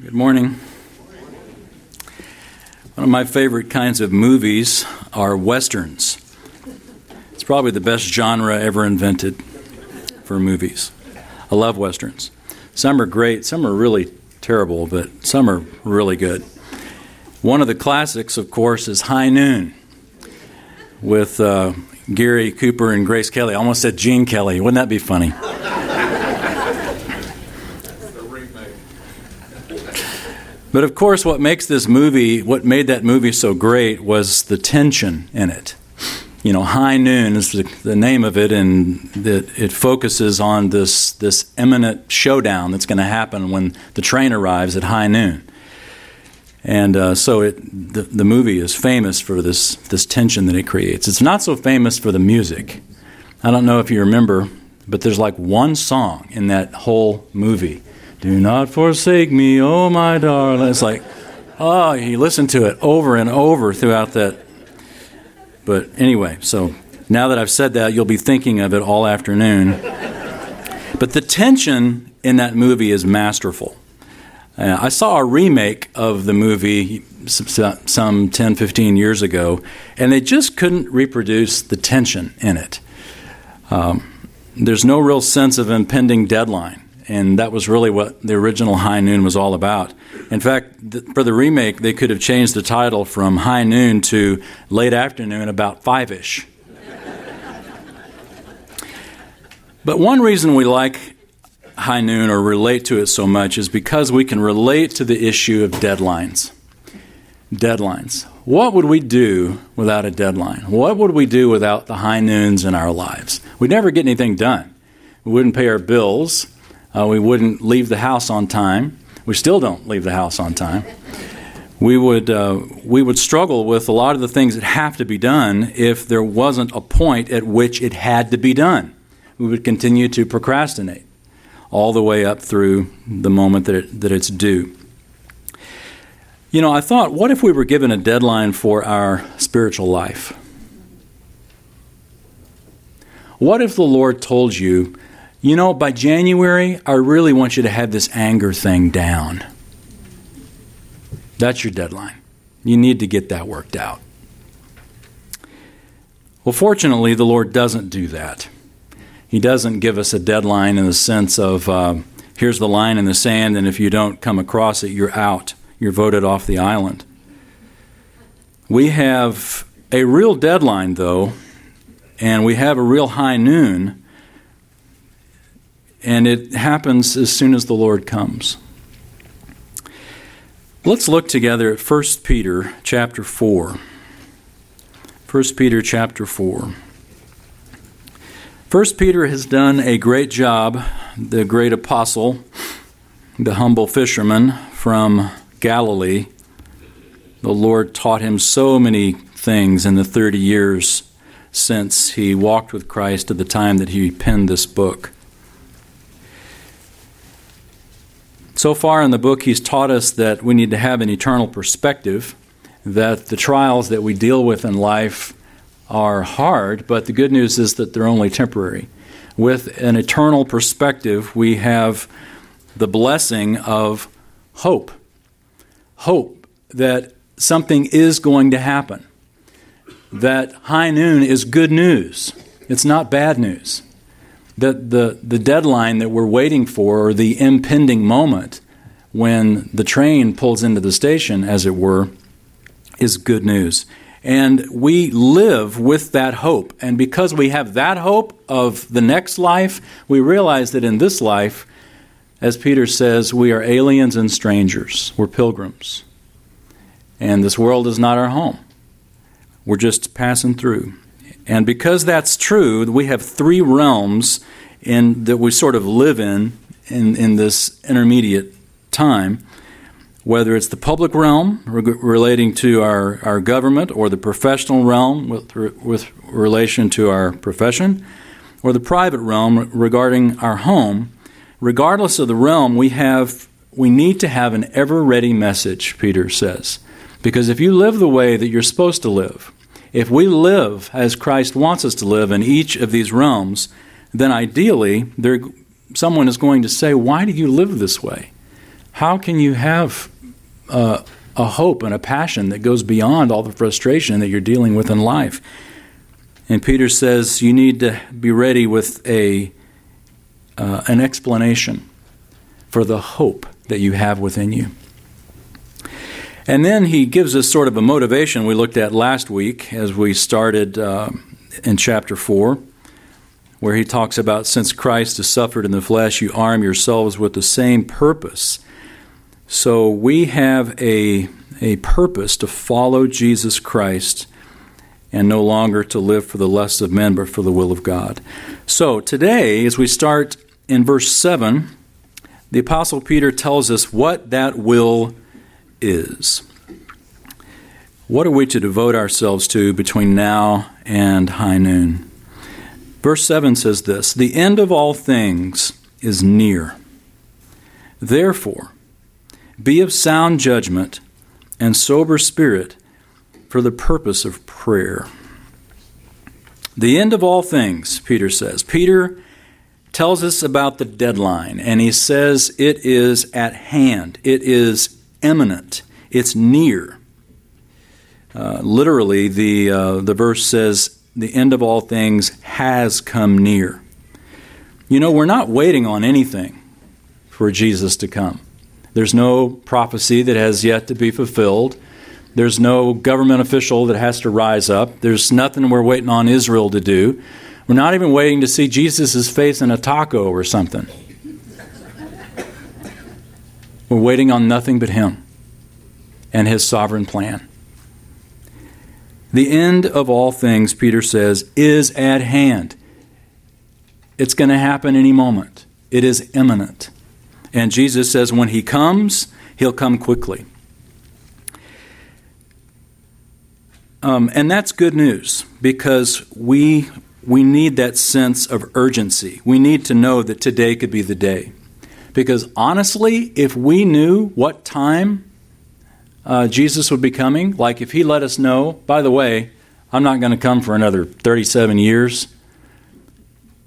Good morning. One of my favorite kinds of movies are westerns. It's probably the best genre ever invented for movies. I love westerns. Some are great, some are really terrible, but some are really good. One of the classics, of course, is High Noon with uh, Gary Cooper and Grace Kelly. I almost said Gene Kelly. Wouldn't that be funny? But of course, what makes this movie, what made that movie so great was the tension in it. You know, High Noon is the, the name of it, and it focuses on this, this imminent showdown that's going to happen when the train arrives at high noon. And uh, so it, the, the movie is famous for this, this tension that it creates. It's not so famous for the music. I don't know if you remember, but there's like one song in that whole movie do not forsake me, oh my darling. It's like, oh, he listened to it over and over throughout that. But anyway, so now that I've said that, you'll be thinking of it all afternoon. But the tension in that movie is masterful. Uh, I saw a remake of the movie some 10, 15 years ago, and they just couldn't reproduce the tension in it. Um, there's no real sense of impending deadline and that was really what the original High Noon was all about. In fact, th- for the remake, they could have changed the title from High Noon to Late Afternoon, about five ish. but one reason we like High Noon or relate to it so much is because we can relate to the issue of deadlines. Deadlines. What would we do without a deadline? What would we do without the high noons in our lives? We'd never get anything done. We wouldn't pay our bills. Uh, we wouldn't leave the house on time. We still don't leave the house on time. We would, uh, we would struggle with a lot of the things that have to be done if there wasn't a point at which it had to be done. We would continue to procrastinate all the way up through the moment that, it, that it's due. You know, I thought, what if we were given a deadline for our spiritual life? What if the Lord told you you know, by January, I really want you to have this anger thing down. That's your deadline. You need to get that worked out. Well, fortunately, the Lord doesn't do that. He doesn't give us a deadline in the sense of uh, here's the line in the sand, and if you don't come across it, you're out. You're voted off the island. We have a real deadline, though, and we have a real high noon and it happens as soon as the Lord comes. Let's look together at 1 Peter chapter 4. 1 Peter chapter 4. 1 Peter has done a great job, the great apostle, the humble fisherman from Galilee. The Lord taught him so many things in the 30 years since he walked with Christ to the time that he penned this book. So far in the book, he's taught us that we need to have an eternal perspective, that the trials that we deal with in life are hard, but the good news is that they're only temporary. With an eternal perspective, we have the blessing of hope. Hope that something is going to happen. That high noon is good news, it's not bad news that the, the deadline that we're waiting for, or the impending moment when the train pulls into the station, as it were, is good news. And we live with that hope. And because we have that hope of the next life, we realize that in this life, as Peter says, we are aliens and strangers. We're pilgrims. And this world is not our home. We're just passing through. And because that's true, we have three realms in, that we sort of live in, in in this intermediate time, whether it's the public realm relating to our, our government or the professional realm with, with relation to our profession, or the private realm regarding our home, regardless of the realm, we have we need to have an ever ready message, Peter says. Because if you live the way that you're supposed to live, if we live as Christ wants us to live in each of these realms, then ideally there, someone is going to say, Why do you live this way? how can you have uh, a hope and a passion that goes beyond all the frustration that you're dealing with in life? And Peter says you need to be ready with a uh, an explanation for the hope that you have within you. And then he gives us sort of a motivation we looked at last week as we started uh, in chapter 4, where he talks about since Christ has suffered in the flesh, you arm yourselves with the same purpose. So we have a, a purpose to follow Jesus Christ and no longer to live for the lusts of men, but for the will of God. So today, as we start in verse 7, the Apostle Peter tells us what that will is. What are we to devote ourselves to between now and high noon? Verse 7 says this The end of all things is near. Therefore, be of sound judgment and sober spirit for the purpose of prayer. The end of all things, Peter says. Peter tells us about the deadline, and he says it is at hand, it is imminent, it's near. Uh, literally, the, uh, the verse says, the end of all things has come near. You know, we're not waiting on anything for Jesus to come. There's no prophecy that has yet to be fulfilled. There's no government official that has to rise up. There's nothing we're waiting on Israel to do. We're not even waiting to see Jesus' face in a taco or something. We're waiting on nothing but Him and His sovereign plan. The end of all things, Peter says, is at hand. It's going to happen any moment. It is imminent. And Jesus says when He comes, He'll come quickly. Um, and that's good news because we, we need that sense of urgency. We need to know that today could be the day. Because honestly, if we knew what time uh, Jesus would be coming, like if He let us know, by the way, I'm not going to come for another 37 years,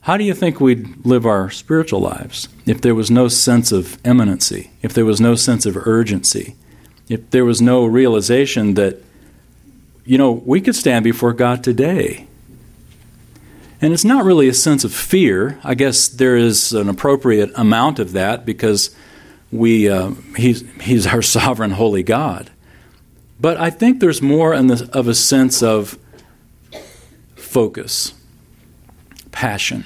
how do you think we'd live our spiritual lives if there was no sense of imminency, if there was no sense of urgency, if there was no realization that you know, we could stand before God today. And it's not really a sense of fear. I guess there is an appropriate amount of that because we, uh, he's, he's our sovereign, holy God. But I think there's more the, of a sense of focus, passion.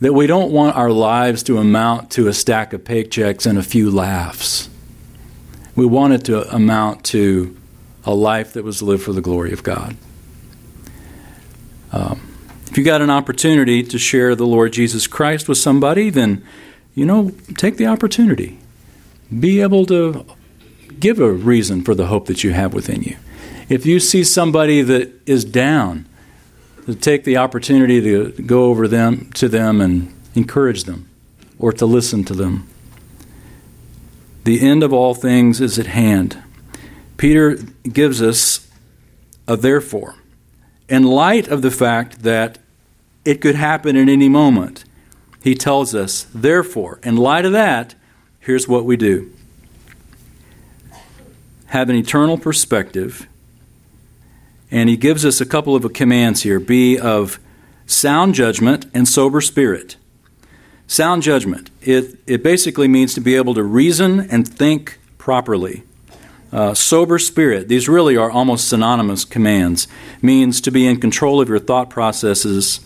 That we don't want our lives to amount to a stack of paychecks and a few laughs. We want it to amount to a life that was lived for the glory of God. Um, if you got an opportunity to share the Lord Jesus Christ with somebody, then, you know, take the opportunity. Be able to give a reason for the hope that you have within you. If you see somebody that is down, to take the opportunity to go over them to them and encourage them or to listen to them. The end of all things is at hand. Peter gives us a therefore. In light of the fact that it could happen at any moment, he tells us, therefore, in light of that, here's what we do have an eternal perspective. And he gives us a couple of commands here be of sound judgment and sober spirit. Sound judgment, it, it basically means to be able to reason and think properly. Uh, sober spirit, these really are almost synonymous commands, means to be in control of your thought processes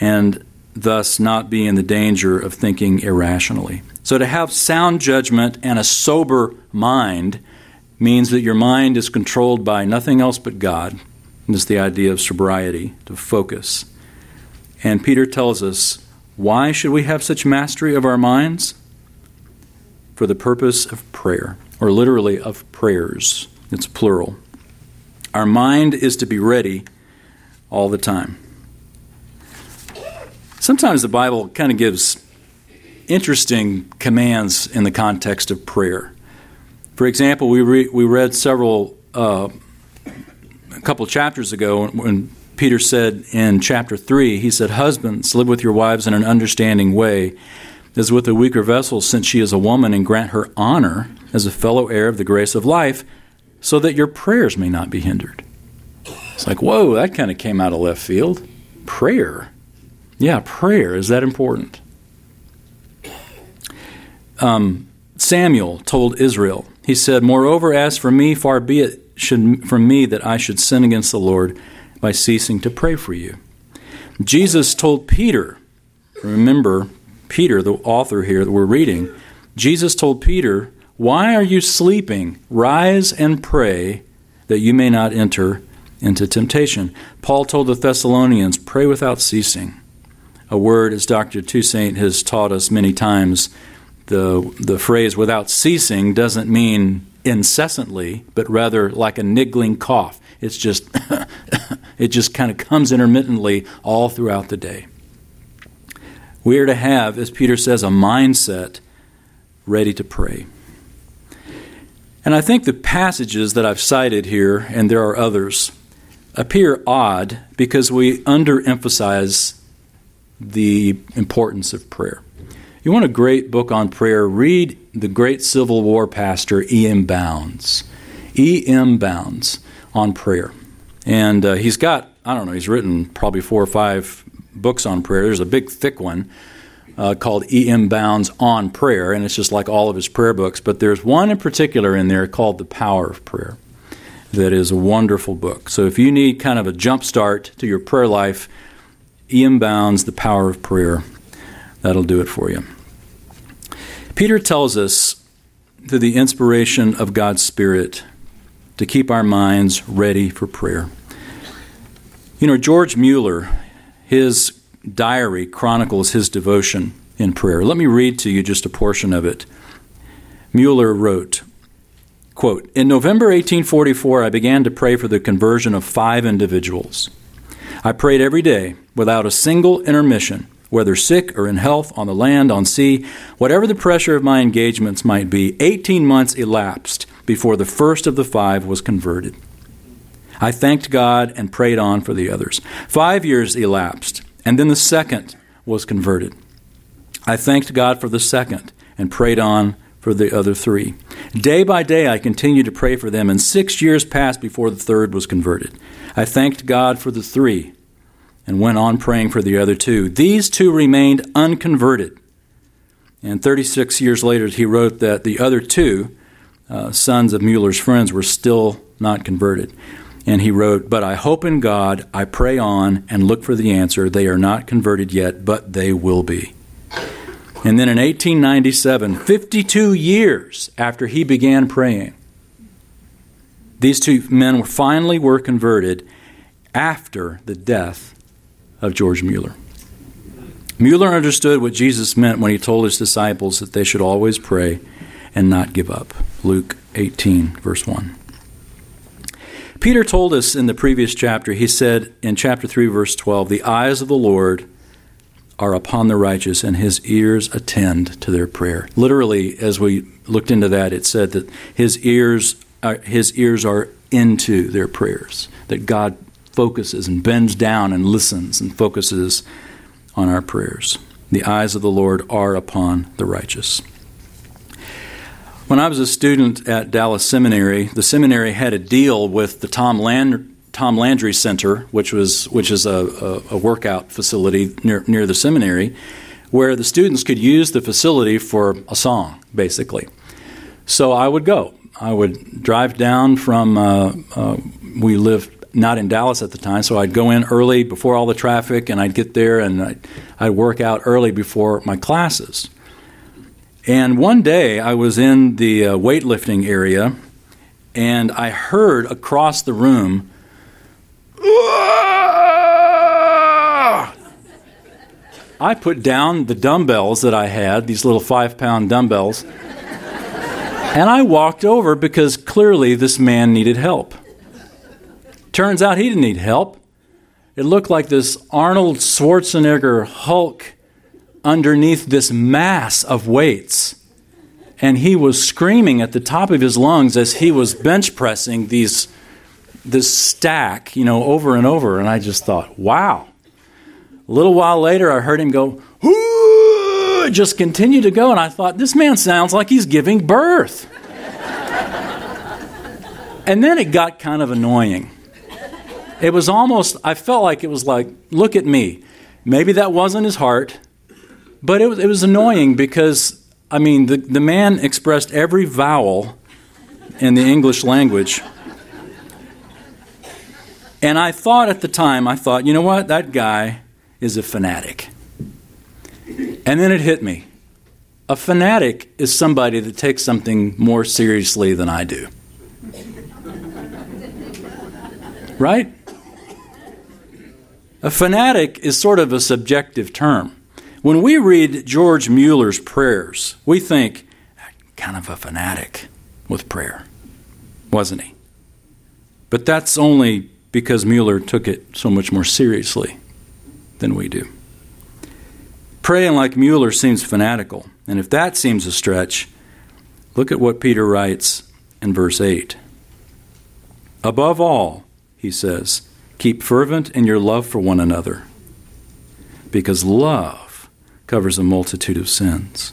and thus not be in the danger of thinking irrationally. So, to have sound judgment and a sober mind means that your mind is controlled by nothing else but God. This is the idea of sobriety, to focus. And Peter tells us why should we have such mastery of our minds? For the purpose of prayer or literally of prayers. It's plural. Our mind is to be ready all the time. Sometimes the Bible kind of gives interesting commands in the context of prayer. For example, we, re- we read several, uh, a couple chapters ago when Peter said in chapter 3, he said, Husbands, live with your wives in an understanding way as with a weaker vessel, since she is a woman, and grant her honor as a fellow heir of the grace of life, so that your prayers may not be hindered. It's like, whoa, that kind of came out of left field. Prayer. Yeah, prayer. Is that important? Um, Samuel told Israel, he said, Moreover, as for me, far be it should, from me that I should sin against the Lord by ceasing to pray for you. Jesus told Peter, remember, Peter, the author here that we're reading, Jesus told Peter, Why are you sleeping? Rise and pray that you may not enter into temptation. Paul told the Thessalonians, Pray without ceasing. A word, as Dr. Toussaint has taught us many times, the, the phrase without ceasing doesn't mean incessantly, but rather like a niggling cough. It's just, it just kind of comes intermittently all throughout the day. We are to have, as Peter says, a mindset ready to pray. And I think the passages that I've cited here, and there are others, appear odd because we underemphasize the importance of prayer. You want a great book on prayer? Read the great Civil War pastor E.M. Bounds. E.M. Bounds on prayer. And uh, he's got, I don't know, he's written probably four or five books on prayer. There's a big, thick one uh, called E.M. Bounds on Prayer, and it's just like all of his prayer books. But there's one in particular in there called The Power of Prayer that is a wonderful book. So if you need kind of a jump start to your prayer life, E.M. Bounds, The Power of Prayer, that'll do it for you. Peter tells us through the inspiration of God's Spirit to keep our minds ready for prayer. You know, George Mueller, his diary chronicles his devotion in prayer. Let me read to you just a portion of it. Mueller wrote, quote, In November 1844, I began to pray for the conversion of five individuals. I prayed every day without a single intermission, whether sick or in health, on the land, on sea, whatever the pressure of my engagements might be. 18 months elapsed before the first of the five was converted. I thanked God and prayed on for the others. Five years elapsed, and then the second was converted. I thanked God for the second and prayed on for the other three. Day by day, I continued to pray for them, and six years passed before the third was converted. I thanked God for the three and went on praying for the other two. These two remained unconverted. And 36 years later, he wrote that the other two uh, sons of Mueller's friends were still not converted. And he wrote, But I hope in God, I pray on and look for the answer. They are not converted yet, but they will be. And then in 1897, 52 years after he began praying, these two men finally were converted after the death of George Mueller. Mueller understood what Jesus meant when he told his disciples that they should always pray and not give up. Luke 18, verse 1. Peter told us in the previous chapter, he said in chapter 3, verse 12, The eyes of the Lord are upon the righteous, and his ears attend to their prayer. Literally, as we looked into that, it said that his ears are, his ears are into their prayers, that God focuses and bends down and listens and focuses on our prayers. The eyes of the Lord are upon the righteous. When I was a student at Dallas Seminary, the seminary had a deal with the Tom, Land- Tom Landry Center, which was which is a, a, a workout facility near near the seminary, where the students could use the facility for a song, basically. So I would go. I would drive down from. Uh, uh, we lived not in Dallas at the time, so I'd go in early before all the traffic, and I'd get there and I'd, I'd work out early before my classes. And one day I was in the uh, weightlifting area and I heard across the room, I put down the dumbbells that I had, these little five pound dumbbells, and I walked over because clearly this man needed help. Turns out he didn't need help. It looked like this Arnold Schwarzenegger Hulk underneath this mass of weights. And he was screaming at the top of his lungs as he was bench pressing these this stack, you know, over and over. And I just thought, wow. A little while later, I heard him go, Ooh! just continued to go. And I thought, this man sounds like he's giving birth. and then it got kind of annoying. It was almost, I felt like it was like, look at me. Maybe that wasn't his heart, but it was, it was annoying because, I mean, the, the man expressed every vowel in the English language. And I thought at the time, I thought, you know what? That guy is a fanatic. And then it hit me. A fanatic is somebody that takes something more seriously than I do. Right? A fanatic is sort of a subjective term. When we read George Mueller's prayers, we think, kind of a fanatic with prayer, wasn't he? But that's only because Mueller took it so much more seriously than we do. Praying like Mueller seems fanatical, and if that seems a stretch, look at what Peter writes in verse 8. Above all, he says, keep fervent in your love for one another, because love covers a multitude of sins.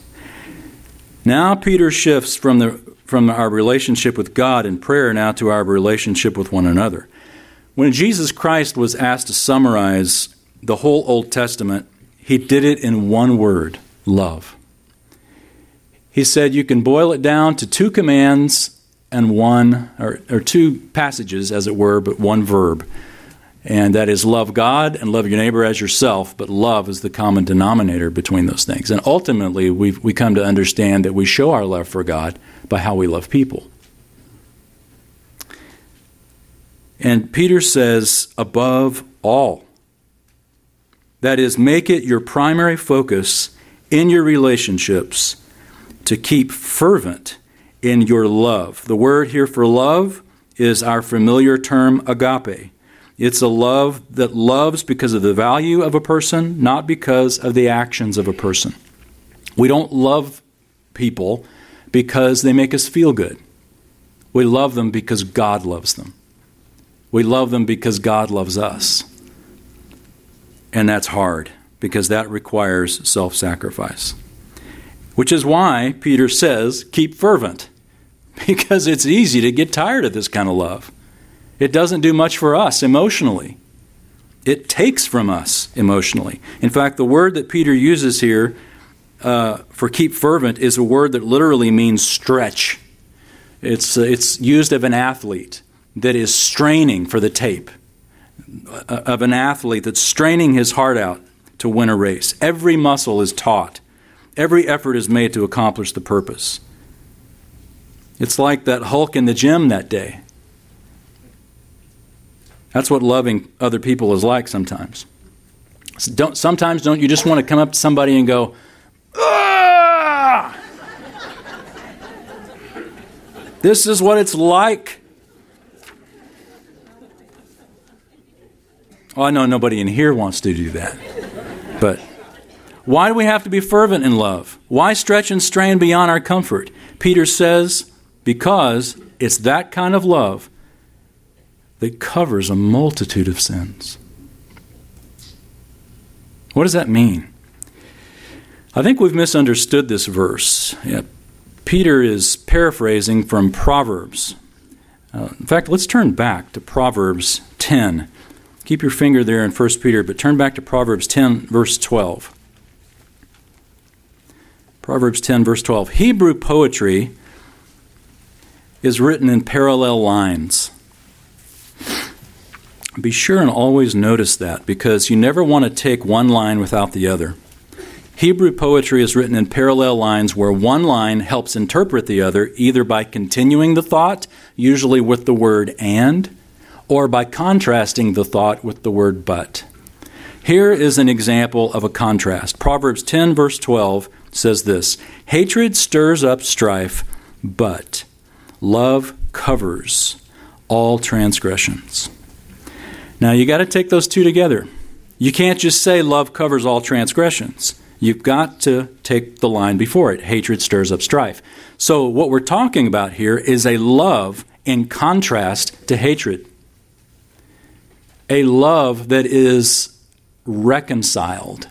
Now Peter shifts from the from our relationship with God in prayer now to our relationship with one another. When Jesus Christ was asked to summarize the whole Old Testament, he did it in one word love. He said you can boil it down to two commands and one, or, or two passages, as it were, but one verb. And that is love God and love your neighbor as yourself, but love is the common denominator between those things. And ultimately, we we come to understand that we show our love for God by how we love people. And Peter says, above all. That is, make it your primary focus in your relationships to keep fervent in your love. The word here for love is our familiar term agape. It's a love that loves because of the value of a person, not because of the actions of a person. We don't love people because they make us feel good. We love them because God loves them. We love them because God loves us. And that's hard because that requires self sacrifice. Which is why Peter says, keep fervent, because it's easy to get tired of this kind of love. It doesn't do much for us emotionally. It takes from us emotionally. In fact, the word that Peter uses here uh, for keep fervent is a word that literally means stretch. It's, uh, it's used of an athlete that is straining for the tape, uh, of an athlete that's straining his heart out to win a race. Every muscle is taut, every effort is made to accomplish the purpose. It's like that Hulk in the gym that day. That's what loving other people is like sometimes. Don't, sometimes don't you just want to come up to somebody and go, ah! this is what it's like. Oh, I know nobody in here wants to do that. But why do we have to be fervent in love? Why stretch and strain beyond our comfort? Peter says, because it's that kind of love that covers a multitude of sins. What does that mean? I think we've misunderstood this verse. Yeah, Peter is paraphrasing from Proverbs. Uh, in fact, let's turn back to Proverbs 10. Keep your finger there in 1 Peter, but turn back to Proverbs 10, verse 12. Proverbs 10, verse 12. Hebrew poetry is written in parallel lines. Be sure and always notice that because you never want to take one line without the other. Hebrew poetry is written in parallel lines where one line helps interpret the other either by continuing the thought, usually with the word and, or by contrasting the thought with the word but. Here is an example of a contrast. Proverbs 10, verse 12 says this Hatred stirs up strife, but love covers all transgressions. Now you got to take those two together. You can't just say love covers all transgressions. You've got to take the line before it. Hatred stirs up strife. So, what we're talking about here is a love in contrast to hatred. A love that is reconciled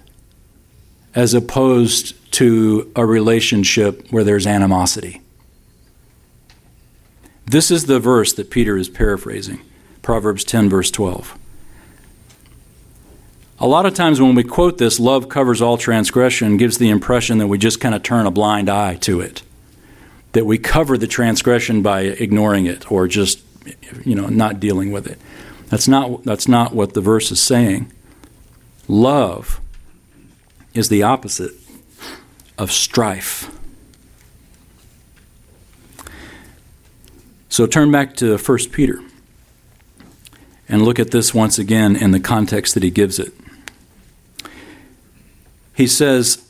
as opposed to a relationship where there's animosity. This is the verse that Peter is paraphrasing Proverbs 10, verse 12. A lot of times when we quote this, love covers all transgression, gives the impression that we just kind of turn a blind eye to it. That we cover the transgression by ignoring it or just, you know, not dealing with it. That's not, that's not what the verse is saying. Love is the opposite of strife. So turn back to 1 Peter and look at this once again in the context that he gives it. He says,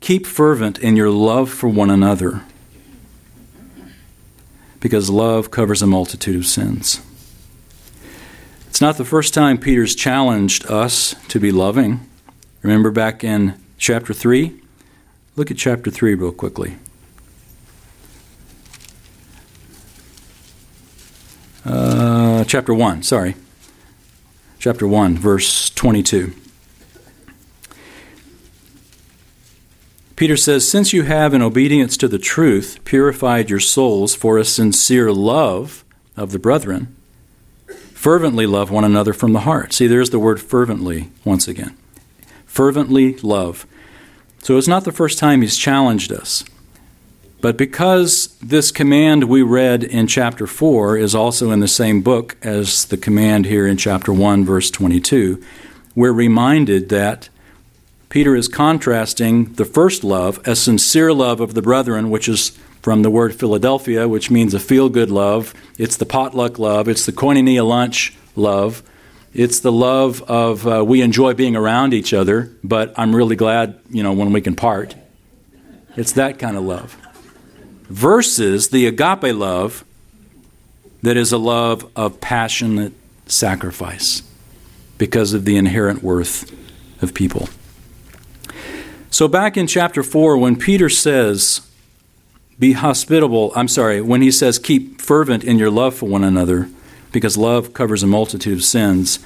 Keep fervent in your love for one another, because love covers a multitude of sins. It's not the first time Peter's challenged us to be loving. Remember back in chapter 3? Look at chapter 3 real quickly. Uh, chapter 1, sorry. Chapter 1, verse 22. Peter says, Since you have, in obedience to the truth, purified your souls for a sincere love of the brethren, fervently love one another from the heart. See, there's the word fervently once again. Fervently love. So it's not the first time he's challenged us. But because this command we read in chapter 4 is also in the same book as the command here in chapter 1, verse 22, we're reminded that Peter is contrasting the first love, a sincere love of the brethren, which is from the word Philadelphia, which means a feel good love. It's the potluck love. It's the koinonia lunch love. It's the love of uh, we enjoy being around each other, but I'm really glad, you know, when we can part. It's that kind of love versus the agape love that is a love of passionate sacrifice because of the inherent worth of people. So, back in chapter 4, when Peter says, Be hospitable, I'm sorry, when he says, Keep fervent in your love for one another, because love covers a multitude of sins,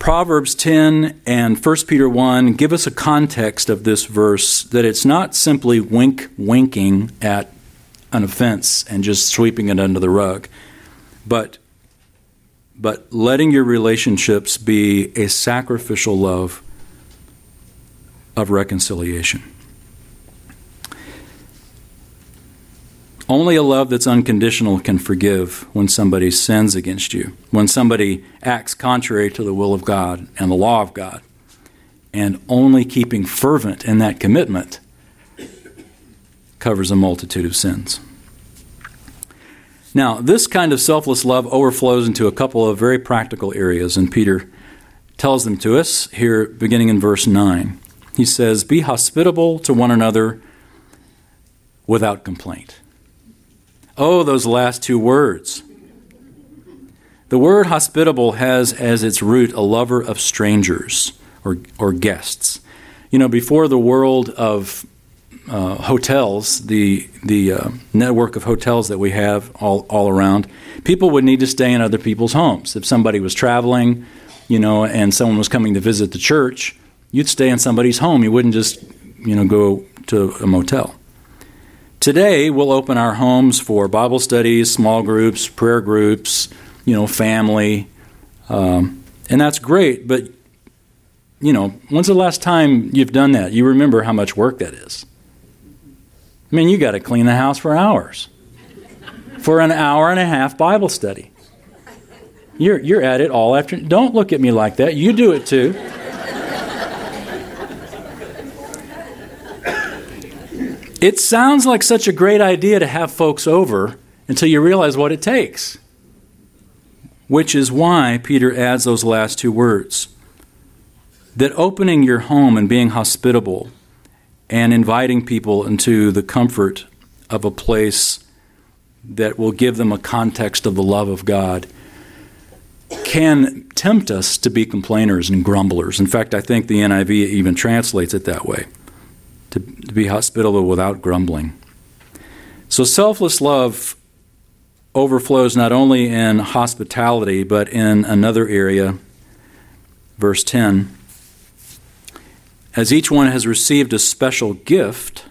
Proverbs 10 and 1 Peter 1 give us a context of this verse that it's not simply wink winking at an offense and just sweeping it under the rug, but but letting your relationships be a sacrificial love of reconciliation. Only a love that's unconditional can forgive when somebody sins against you, when somebody acts contrary to the will of God and the law of God. And only keeping fervent in that commitment covers a multitude of sins. Now, this kind of selfless love overflows into a couple of very practical areas, and Peter tells them to us here, beginning in verse 9. He says, Be hospitable to one another without complaint. Oh, those last two words. The word hospitable has as its root a lover of strangers or, or guests. You know, before the world of uh, hotels, the, the uh, network of hotels that we have all, all around, people would need to stay in other people's homes. If somebody was traveling, you know, and someone was coming to visit the church, you'd stay in somebody's home. You wouldn't just, you know, go to a motel. Today, we'll open our homes for Bible studies, small groups, prayer groups, you know, family, um, and that's great. But you know, when's the last time you've done that? You remember how much work that is. I mean, you got to clean the house for hours, for an hour and a half Bible study. You're you're at it all afternoon. Don't look at me like that. You do it too. It sounds like such a great idea to have folks over until you realize what it takes. Which is why Peter adds those last two words. That opening your home and being hospitable and inviting people into the comfort of a place that will give them a context of the love of God can tempt us to be complainers and grumblers. In fact, I think the NIV even translates it that way to, to be hospitable without grumbling. So, selfless love overflows not only in hospitality, but in another area, verse 10. as each one has received a special gift,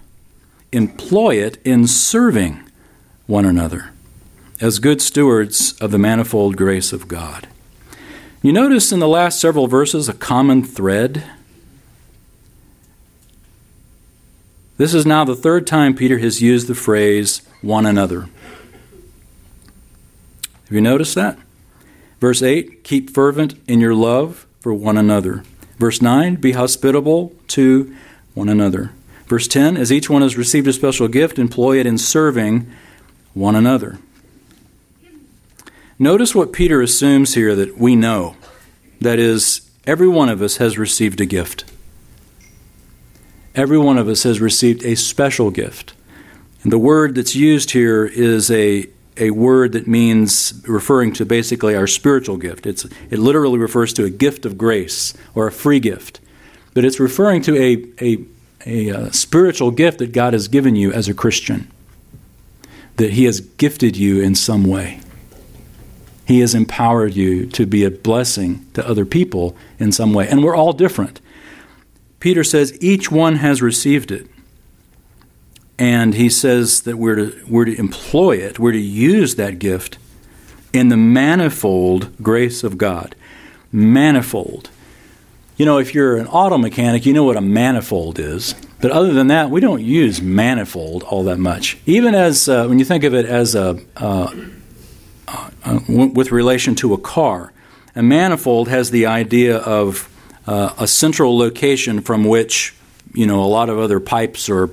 employ it in serving one another as good stewards of the manifold grace of God. You notice in the last several verses a common thread. This is now the third time Peter has used the phrase one another. Have you noticed that? Verse 8, keep fervent in your love for one another. Verse 9, be hospitable to one another. Verse 10, as each one has received a special gift, employ it in serving one another. Notice what Peter assumes here that we know. That is, every one of us has received a gift. Every one of us has received a special gift. And the word that's used here is a, a word that means referring to basically our spiritual gift. It's, it literally refers to a gift of grace or a free gift. But it's referring to a, a, a, a uh, spiritual gift that God has given you as a Christian, that He has gifted you in some way. He has empowered you to be a blessing to other people in some way. And we're all different. Peter says each one has received it. And he says that we're to, we're to employ it, we're to use that gift in the manifold grace of God. Manifold. You know, if you're an auto mechanic, you know what a manifold is. But other than that, we don't use manifold all that much. Even as, uh, when you think of it as a, uh, uh, with relation to a car. A manifold has the idea of uh, a central location from which you know a lot of other pipes or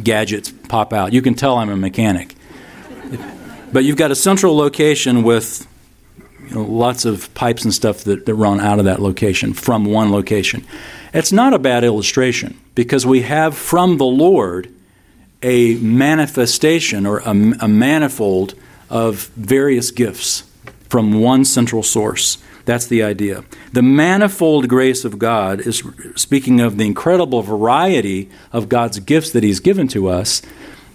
gadgets pop out. You can tell I'm a mechanic, but you've got a central location with you know, lots of pipes and stuff that, that run out of that location from one location. It's not a bad illustration because we have from the Lord a manifestation or a, a manifold of various gifts from one central source. That's the idea. The manifold grace of God is speaking of the incredible variety of God's gifts that He's given to us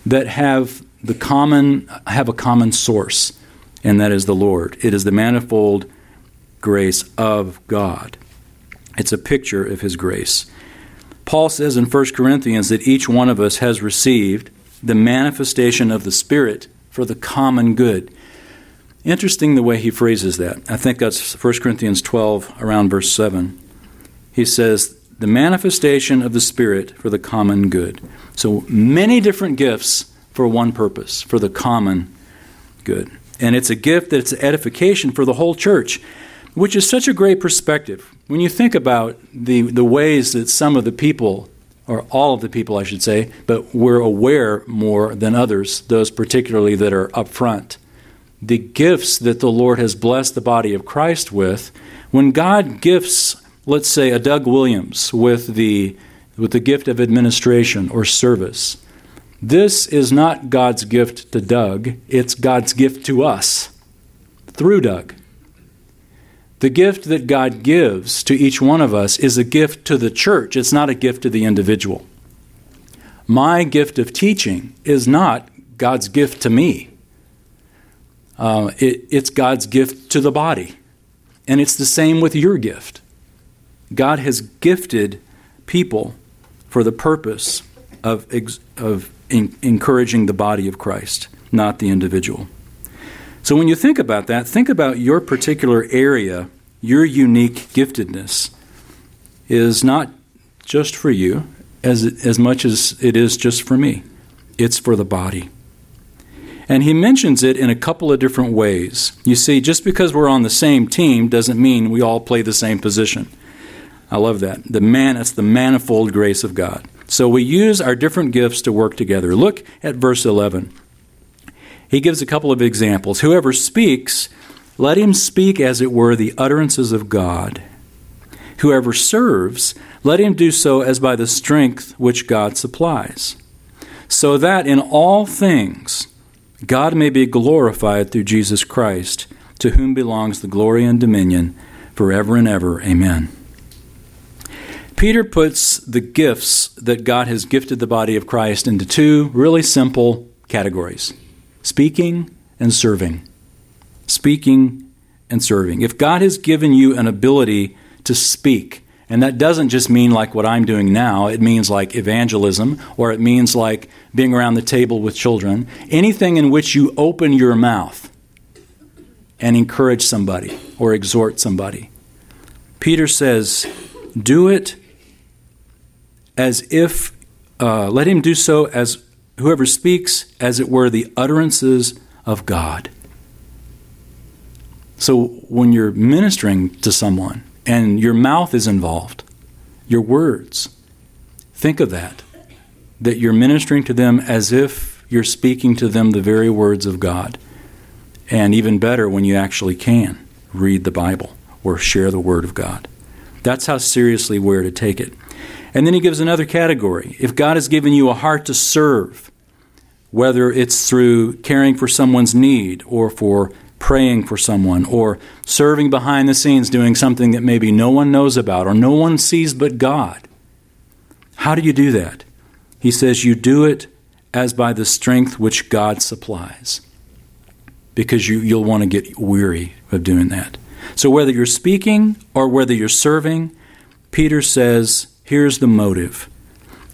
that have the common have a common source, and that is the Lord. It is the manifold grace of God. It's a picture of His grace. Paul says in 1 Corinthians that each one of us has received the manifestation of the Spirit for the common good. Interesting the way he phrases that. I think that's 1 Corinthians 12, around verse 7. He says, the manifestation of the Spirit for the common good. So many different gifts for one purpose, for the common good. And it's a gift that's edification for the whole church, which is such a great perspective. When you think about the, the ways that some of the people or all of the people, I should say, but we're aware more than others, those particularly that are up front. The gifts that the Lord has blessed the body of Christ with, when God gifts, let's say, a Doug Williams with the, with the gift of administration or service, this is not God's gift to Doug, it's God's gift to us through Doug. The gift that God gives to each one of us is a gift to the church, it's not a gift to the individual. My gift of teaching is not God's gift to me, uh, it, it's God's gift to the body. And it's the same with your gift. God has gifted people for the purpose of, of in, encouraging the body of Christ, not the individual. So when you think about that, think about your particular area, your unique giftedness is not just for you as, as much as it is just for me. It's for the body. And he mentions it in a couple of different ways. You see, just because we're on the same team doesn't mean we all play the same position. I love that. The man, it's the manifold grace of God. So we use our different gifts to work together. Look at verse 11 he gives a couple of examples. Whoever speaks, let him speak as it were the utterances of God. Whoever serves, let him do so as by the strength which God supplies, so that in all things God may be glorified through Jesus Christ, to whom belongs the glory and dominion forever and ever. Amen. Peter puts the gifts that God has gifted the body of Christ into two really simple categories speaking and serving. Speaking and serving. If God has given you an ability to speak, And that doesn't just mean like what I'm doing now, it means like evangelism, or it means like being around the table with children. Anything in which you open your mouth and encourage somebody or exhort somebody. Peter says, do it as if, uh, let him do so as whoever speaks, as it were the utterances of God. So when you're ministering to someone and your mouth is involved, your words, think of that. That you're ministering to them as if you're speaking to them the very words of God. And even better when you actually can read the Bible or share the Word of God. That's how seriously we're to take it. And then he gives another category. If God has given you a heart to serve, whether it's through caring for someone's need or for praying for someone or serving behind the scenes doing something that maybe no one knows about or no one sees but God. How do you do that? He says you do it as by the strength which God supplies. Because you, you'll want to get weary of doing that. So whether you're speaking or whether you're serving, Peter says, here's the motive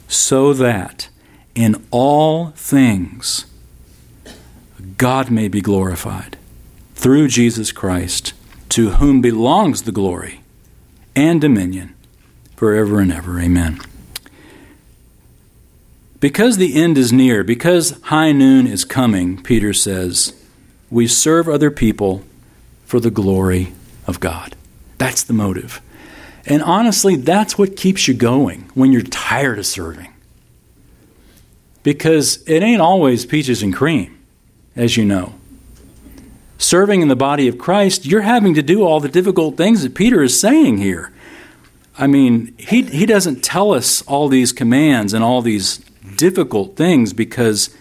so that in all things God may be glorified through Jesus Christ, to whom belongs the glory and dominion forever and ever. Amen. Because the end is near, because high noon is coming, Peter says, we serve other people for the glory of God. That's the motive. And honestly, that's what keeps you going when you're tired of serving. Because it ain't always peaches and cream, as you know serving in the body of Christ, you're having to do all the difficult things that Peter is saying here. I mean, he, he doesn't tell us all these commands and all these difficult things because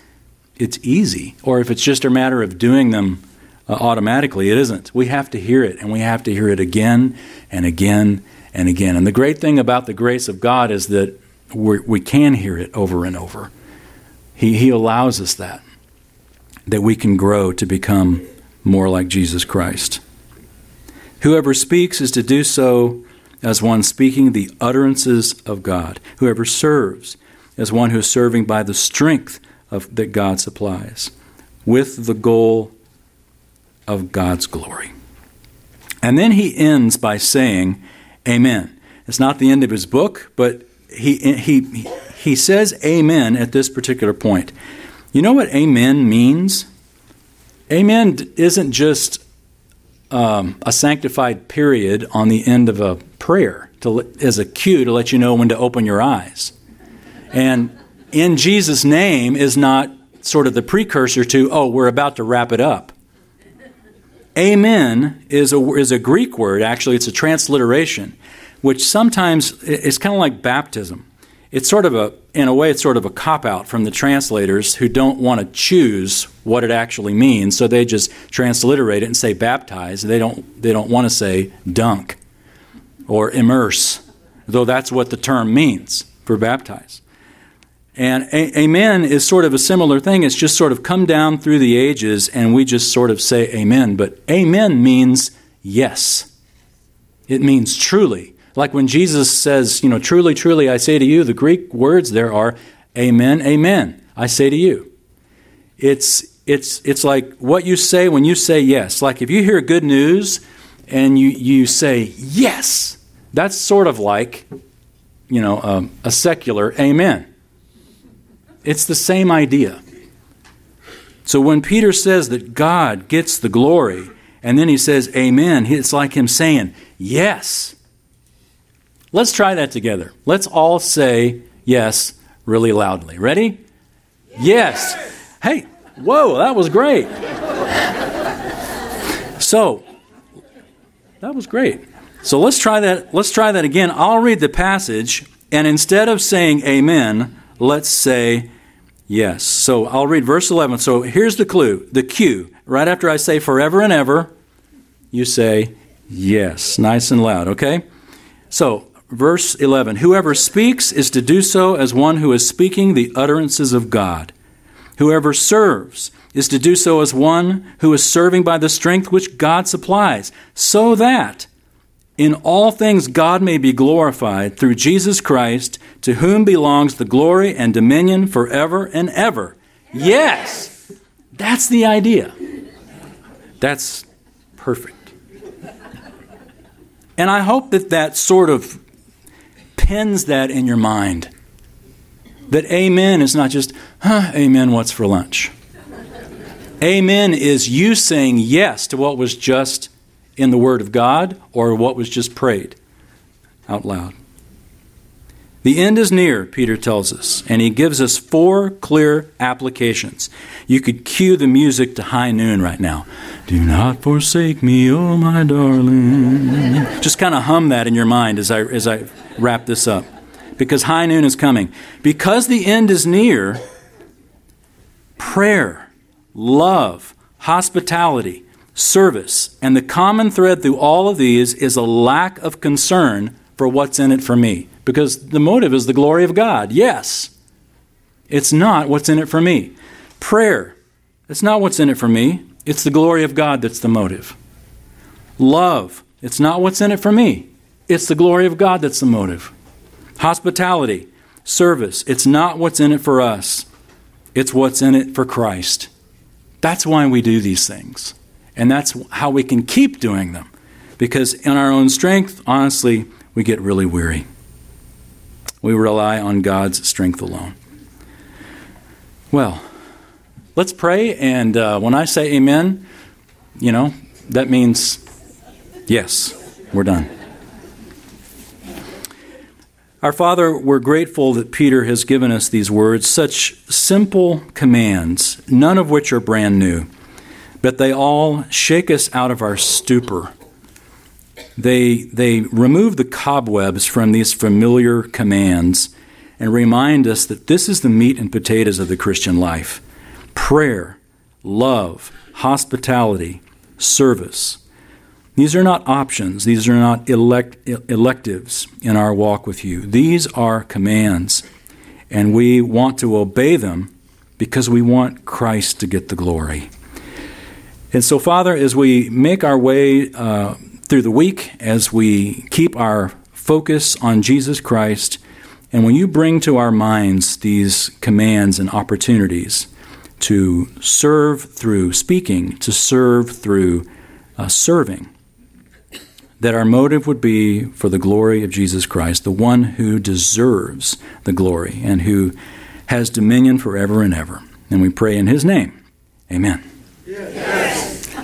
it's easy, or if it's just a matter of doing them uh, automatically. It isn't. We have to hear it, and we have to hear it again and again and again. And the great thing about the grace of God is that we we can hear it over and over. He, he allows us that, that we can grow to become more like Jesus Christ. Whoever speaks is to do so as one speaking the utterances of God. Whoever serves as one who is serving by the strength of, that God supplies, with the goal of God's glory. And then he ends by saying, Amen. It's not the end of his book, but he, he, he says Amen at this particular point. You know what Amen means? Amen isn't just um, a sanctified period on the end of a prayer to, as a cue to let you know when to open your eyes. And in Jesus' name is not sort of the precursor to, oh, we're about to wrap it up. Amen is a, is a Greek word, actually, it's a transliteration, which sometimes is kind of like baptism it's sort of a, in a way, it's sort of a cop out from the translators who don't want to choose what it actually means, so they just transliterate it and say baptize. They don't, they don't want to say dunk or immerse, though that's what the term means for baptize. And a- amen is sort of a similar thing. It's just sort of come down through the ages and we just sort of say amen. But amen means yes, it means truly. Like when Jesus says, you know, truly, truly, I say to you, the Greek words there are amen, amen. I say to you. It's, it's, it's like what you say when you say yes. Like if you hear good news and you, you say yes, that's sort of like, you know, um, a secular amen. It's the same idea. So when Peter says that God gets the glory, and then he says amen, it's like him saying, yes. Let's try that together. Let's all say yes really loudly. Ready? Yes. yes. Hey, whoa, that was great. so, that was great. So let's try that. Let's try that again. I'll read the passage, and instead of saying amen, let's say yes. So I'll read verse 11. So here's the clue, the cue. Right after I say forever and ever, you say yes, nice and loud, okay? So verse 11 Whoever speaks is to do so as one who is speaking the utterances of God. Whoever serves is to do so as one who is serving by the strength which God supplies, so that in all things God may be glorified through Jesus Christ, to whom belongs the glory and dominion forever and ever. Yes! That's the idea. That's perfect. And I hope that that sort of pins that in your mind. That amen is not just, huh, amen, what's for lunch? amen is you saying yes to what was just in the Word of God or what was just prayed out loud. The end is near, Peter tells us, and he gives us four clear applications. You could cue the music to high noon right now. Do not forsake me, oh my darling. Just kind of hum that in your mind as I, as I wrap this up. Because high noon is coming. Because the end is near, prayer, love, hospitality, service, and the common thread through all of these is a lack of concern for what's in it for me. Because the motive is the glory of God. Yes. It's not what's in it for me. Prayer. It's not what's in it for me. It's the glory of God that's the motive. Love. It's not what's in it for me. It's the glory of God that's the motive. Hospitality. Service. It's not what's in it for us. It's what's in it for Christ. That's why we do these things. And that's how we can keep doing them. Because in our own strength, honestly, we get really weary. We rely on God's strength alone. Well, let's pray. And uh, when I say amen, you know, that means yes, we're done. Our Father, we're grateful that Peter has given us these words, such simple commands, none of which are brand new, but they all shake us out of our stupor they, they remove the cobwebs from these familiar commands and remind us that this is the meat and potatoes of the Christian life prayer, love, hospitality, service. These are not options, these are not elect, electives in our walk with you. These are commands, and we want to obey them because we want Christ to get the glory. And so, Father, as we make our way uh, through the week as we keep our focus on Jesus Christ. And when you bring to our minds these commands and opportunities to serve through speaking, to serve through uh, serving, that our motive would be for the glory of Jesus Christ, the one who deserves the glory and who has dominion forever and ever. And we pray in his name. Amen. Yes.